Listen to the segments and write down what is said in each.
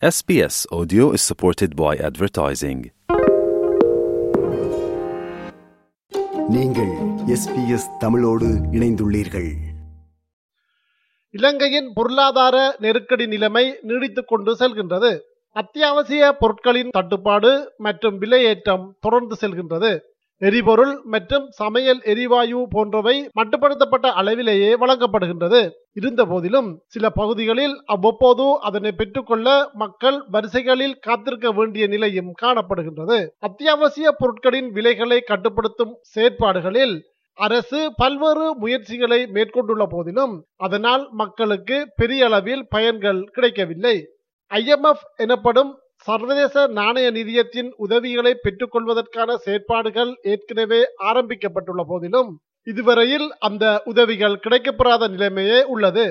SBS Audio is supported by advertising. நீங்கள் SBS தமிழோடு இணைந்துள்ளீர்கள். இலங்கையின் பொருளாதார நெருக்கடி நிலைமை நீடித்துக் கொண்டு செல்கின்றது. அத்தியாவசிய பொருட்களின் தட்டுப்பாடு மற்றும் விலையேற்றம் தொடர்ந்து செல்கின்றது. எரிபொருள் மற்றும் சமையல் எரிவாயு போன்றவை மட்டுப்படுத்தப்பட்ட அளவிலேயே வழங்கப்படுகின்றது. இருந்த போதிலும் சில பகுதிகளில் அவ்வப்போது அதனை பெற்றுக்கொள்ள மக்கள் வரிசைகளில் காத்திருக்க வேண்டிய நிலையும் காணப்படுகின்றது. அத்தியாவசிய பொருட்களின் விலைகளை கட்டுப்படுத்தும் செயற்பாடுகளில் அரசு பல்வேறு முயற்சிகளை மேற்கொண்டுள்ள போதிலும் அதனால் மக்களுக்கு பெரிய அளவில் பயன்கள் கிடைக்கவில்லை. ஐஎம்எஃப் எனப்படும் சர்வதேச நாணய நிதியத்தின் உதவிகளை பெற்றுக்கொள்வதற்கான செயற்பாடுகள் ஏற்கனவே ஆரம்பிக்கப்பட்டுள்ள போதிலும் இதுவரையில் அந்த உதவிகள் கிடைக்கப்பெறாத நிலைமையே உள்ளது.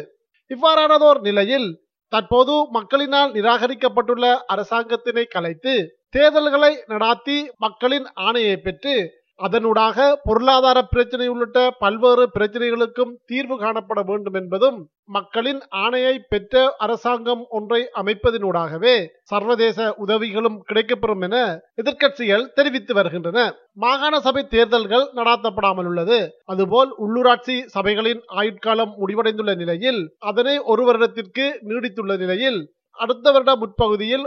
இவ்வாறானதோர் நிலையில் தற்போது மக்களினால் நிராகரிக்கப்பட்டுள்ள அரசாங்கத்தினை கலைத்து தேர்தல்களை நடாத்தி மக்களின் ஆணையை பெற்று அதனூடாக பொருளாதார பிரச்சனை உள்ளிட்ட பல்வேறு பிரச்சனைகளுக்கும் தீர்வு காணப்பட வேண்டும் என்பதும் மக்களின் ஆணையை பெற்ற அரசாங்கம் ஒன்றை அமைப்பதனூடாகவே சர்வதேச உதவிகளும் கிடைக்கப்பெறும் என எதிர்க்கட்சிகள் தெரிவித்து வருகின்றன. மாகாண சபை தேர்தல்கள் நடாத்தப்படாமல் உள்ளது. அதுபோல் உள்ளூராட்சி சபைகளின் ஆயுட்காலம் முடிவடைந்துள்ள நிலையில் அதனை ஒரு வருடத்திற்கு நீடித்துள்ள நிலையில் அடுத்த வருட முற்பகுதியில்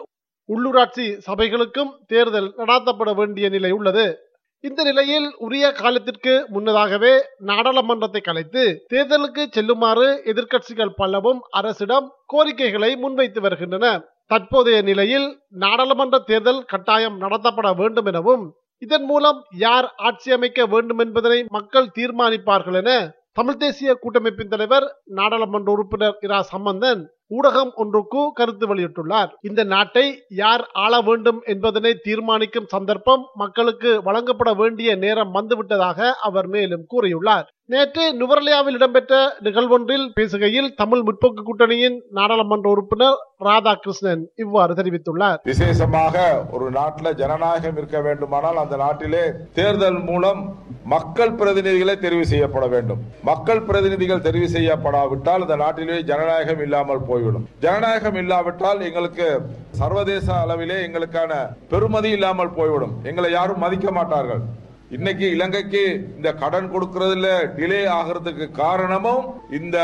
உள்ளூராட்சி சபைகளுக்கும் தேர்தல் நடாத்தப்பட வேண்டிய நிலை உள்ளது. இந்த நிலையில் உரிய காலத்திற்கு முன்னதாகவே நாடாளுமன்றத்தை கலைத்து தேர்தலுக்கு செல்லுமாறு எதிர்க்கட்சிகள் பலவும் அரசிடம் கோரிக்கைகளை முன்வைத்து வருகின்றன. தற்போதைய நிலையில் நாடாளுமன்ற தேர்தல் கட்டாயம் நடத்தப்பட வேண்டும் எனவும் இதன் மூலம் யார் ஆட்சி அமைக்க வேண்டும் என்பதனை மக்கள் தீர்மானிப்பார்கள் என தமிழ் தேசிய கூட்டமைப்பின் தலைவர் நாடாளுமன்ற உறுப்பினர் இரா. சம்பந்தன் ஊடகம் ஒன்றுக்கு கருத்து வெளியிட்டுள்ளார். இந்த நாட்டை யார் ஆள வேண்டும் என்பதனை தீர்மானிக்கும் சந்தர்ப்பம் மக்களுக்கு வழங்கப்பட வேண்டிய நேரம் வந்துவிட்டதாக அவர் மேலும் கூறியுள்ளார். நேற்று நுவர்லியாவில் இடம்பெற்ற நிகழ்வொன்றில் பேசுகையில் தமிழ் முற்போக்கு கூட்டணியின் நாடாளுமன்ற உறுப்பினர் ராதாகிருஷ்ணன் இவ்வாறு தெரிவித்துள்ளார். விசேஷமாக ஒரு நாட்டில் ஜனநாயகம் இருக்க வேண்டுமானால் அந்த நாட்டிலே தேர்தல் மூலம் மக்கள் பிரதிநிதிகளை தெரிவு செய்யப்பட வேண்டும். மக்கள் பிரதிநிதிகள் தெரிவு செய்யப்படாவிட்டால் அந்த நாட்டிலே ஜனநாயகம் இல்லாமல் போய்விடும். ஜனநாயகம் இல்லாவிட்டால் எங்களுக்கு சர்வதேச அளவிலே எங்களுக்கான பெருமதி இல்லாமல் போய்விடும். எங்களை யாரும் மதிக்க மாட்டார்கள். இன்னைக்கு இலங்கைக்கு இந்த கடன் கொடுக்கறதுல டிலே ஆகிறதுக்கு காரணமும் இந்த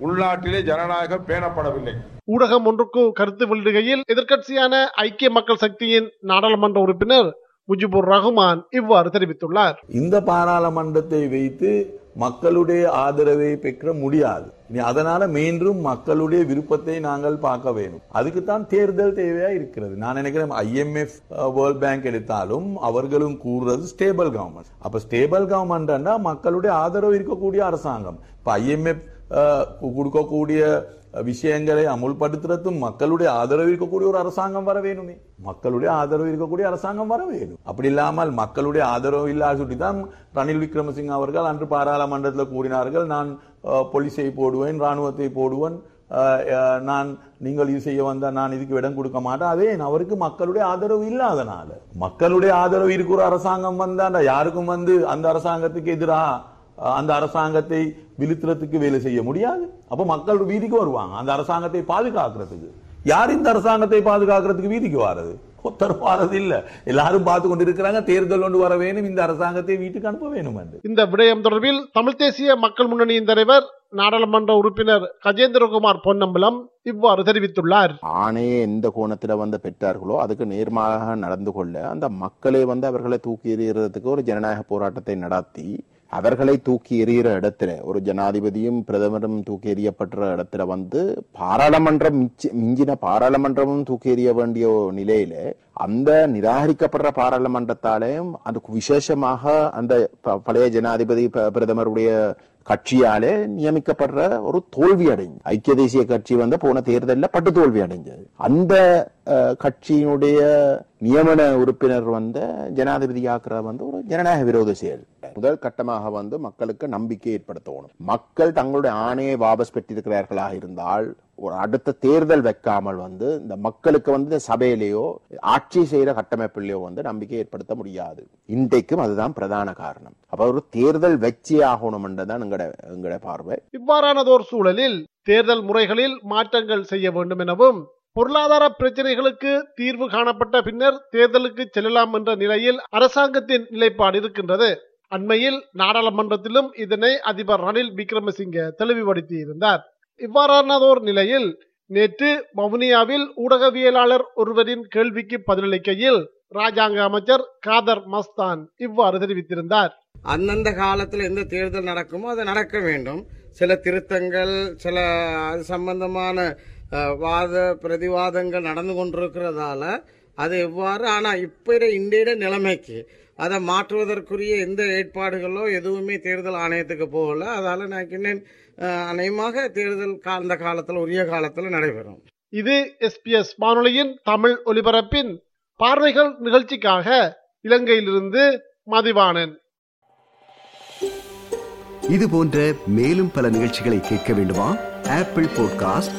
உள்நாட்டிலே ஜனநாயகம் பேணப்படவில்லை. ஊடகம் ஒன்றுக்கு கருத்து வெளியிடுகையில் எதிர்க்கட்சியான ஐக்கிய மக்கள் சக்தியின் நாடாளுமன்ற உறுப்பினர் முஜிபுர் ரஹ்மான் இவ்வாறு தெரிவித்துள்ளார். இந்த பாராளுமன்றத்தை வைத்து மக்களுடைய ஆதரவை பெற்ற முடியாது. இனி அதனால மீண்டும் மக்களுடைய விருப்பத்தை நாங்கள் பார்க்க வேண்டும். அதுக்கு தான் தேர்தல் தேவையா இருக்கிறது. நான் நினைக்கிறேன் ஐஎம்எஃப் வேர்ல்ட் பேங்க் எடுத்தாலும் அவர்களும் கூறுறது ஸ்டேபிள் கவர்மெண்ட் அப்ப ஸ்டேபிள் கவர்மெண்ட் மக்களுடைய ஆதரவு இருக்கக்கூடிய அரசாங்கம். இப்ப ஐஎம்எஃப் கொடுக்கக்கூடிய விஷயங்களை அமுல்படுத்துறதும் மக்களுடைய ஆதரவு இருக்கக்கூடிய ஒரு அரசாங்கம் வர வேணுமே மக்களுடைய ஆதரவு இருக்கக்கூடிய அரசாங்கம் வர வேணும் அப்படி இல்லாமல் மக்களுடைய ஆதரவு இல்லாத சொல்லி தான் ரணில் விக்ரமசிங்க அவர்கள் அன்று பாராளுமன்றத்தில் கூறினார்கள் நான் போலீஸை போடுவேன் ராணுவத்தை போடுவேன் நான் நீங்கள் இது செய்ய வந்தால் நான் இதுக்கு இடம் கொடுக்க மாட்டேன் அதே அவருக்கு மக்களுடைய ஆதரவு இல்லாதனால மக்களுடைய ஆதரவு இருக்கிற அரசாங்கம் வந்தாண்டா யாருக்கும் வந்து அந்த அரசாங்கத்துக்கு எதிராக அந்த அரசாங்கத்தை விழுத்துறதுக்கு வேலை செய்ய முடியாது. அப்ப மக்கள் வீதிக்கு வருவாங்க. அந்த அரசாங்கத்தை பாதுகாக்கிறதுக்கு. யார் இந்த அரசாங்கத்தை பாதுகாக்கிறதுக்கு வீதிக்கு வாரது? ஒருத்தர் வாரது இல்ல. எல்லாரும் பார்த்து கொண்டு இருக்கிறாங்க தேர்தல் ஒன்று வர வேணும் இந்த அரசாங்கத்தை வீட்டுக்கு அனுப்ப வேணும் என்று. இந்த விடயம் தொடர்பில் தமிழ் தேசிய மக்கள் முன்னணியின் தலைவர் நாடாளுமன்ற உறுப்பினர் கஜேந்திரகுமார் பொன்னம்பலம் இவ்வாறு தெரிவித்துள்ளார். ஆணையை எந்த கோணத்துல வந்து பெற்றார்களோ அதுக்கு நேர்மாறாக நடந்து கொள்ள அந்த மக்களை வந்து அவர்களை தூக்கி எறிகிறதுக்கு ஒரு ஜனநாயக போராட்டத்தை நடத்தி அவர்களை தூக்கி எறிகிற இடத்துல ஒரு ஜனாதிபதியும் பிரதமரும் தூக்கி எறியப்படுற இடத்துல வந்து பாராளுமன்றம் மிஞ்சின பாராளுமன்றமும் தூக்கி எறிய வேண்டிய நிலையில அந்த நிராகரிக்கப்படுற பாராளுமன்றத்தாலேயும் அதுக்கு விசேஷமாக அந்த பழைய ஜனாதிபதி பிரதமருடைய கட்சியாலே நியமிக்கப்படுற ஒரு தோல்வி அடைஞ்சு ஐக்கிய தேசிய கட்சி வந்து போன தேர்தலில் பட்டு தோல்வி அடைஞ்சது. அந்த கட்சியினுடைய நியமன உறுப்பினர் வந்து ஜனாதிபதியாக்குறது வந்து ஒரு ஜனநாயக விரோத செயல். முதல் கட்டமாக வந்து மக்களுக்கு நம்பிக்கை ஏற்படுத்தணும். மக்கள் தங்களுடைய ஆணையை வாபஸ் பெற்றிருக்கிறார்களாக இருந்தால் ஒரு அடுத்த தேர்தல் வைக்காமல் வந்து இந்த மக்களுக்கு வந்து சபையிலேயோ ஆட்சி செய்கிற கட்டமைப்பிலேயோ வந்து நம்பிக்கை ஏற்படுத்த முடியாது. இன்றைக்கும் அதுதான் பிரதான காரணம். அப்ப ஒரு தேர்தல் வெச்சே ஆகணும் என்றுதான் எங்கட எங்கட பார்வை. இவ்வாறானதோர் சூழலில் தேர்தல் முறைகளில் மாற்றங்கள் செய்ய வேண்டும் எனவும் பொருளாதார பிரச்சனைகளுக்கு தீர்வு காணப்பட்ட பின்னர் தேர்தலுக்கு செல்லலாம் என்ற நிலையில் அரசாங்கத்தின் நிலைப்பாடு இருக்கின்றது. அண்மையில் நாடாளுமன்றத்திலும் இதனை அதிபர் ரணில் விக்ரமசிங்க தெளிவுபடுத்தியிருந்தார். இவ்வாறானதோர் நிலையில் நேற்று வவுனியாவில் ஊடகவியலாளர் ஒருவரின் கேள்விக்கு பதிலளிக்கையில் ராஜாங்க அமைச்சர் காதர் மஸ்தான் இவ்வாறு தெரிவித்திருந்தார். அந்தந்த காலத்தில் எந்த தேர்தல் நடக்குமோ அது நடக்க வேண்டும். சில திருத்தங்கள் சில அது சம்பந்தமான வாத பிரதிவாதங்கள் நடந்து கொண்டிருக்கிறதால அது எவ்வாறு ஆனால் இப்போ இன்றைய நிலைமைக்கு அதை மாற்றுவதற்குரிய எந்த ஏற்பாடுகளோ எதுவுமே தேர்தல் ஆணையத்துக்கு போகல. அதால நான் இன்னும் அநேகமாக தேர்தல் அந்த காலத்தில் உரிய காலத்தில் நடைபெறும். இது எஸ்பிஎஸ் வானொலியின் தமிழ் ஒலிபரப்பின் பார்வைகள் நிகழ்ச்சிக்காக இலங்கையிலிருந்து மதிவாணன். இது போன்ற மேலும் பல நிகழ்ச்சிகளை கேட்க வேண்டுமா? Apple podcast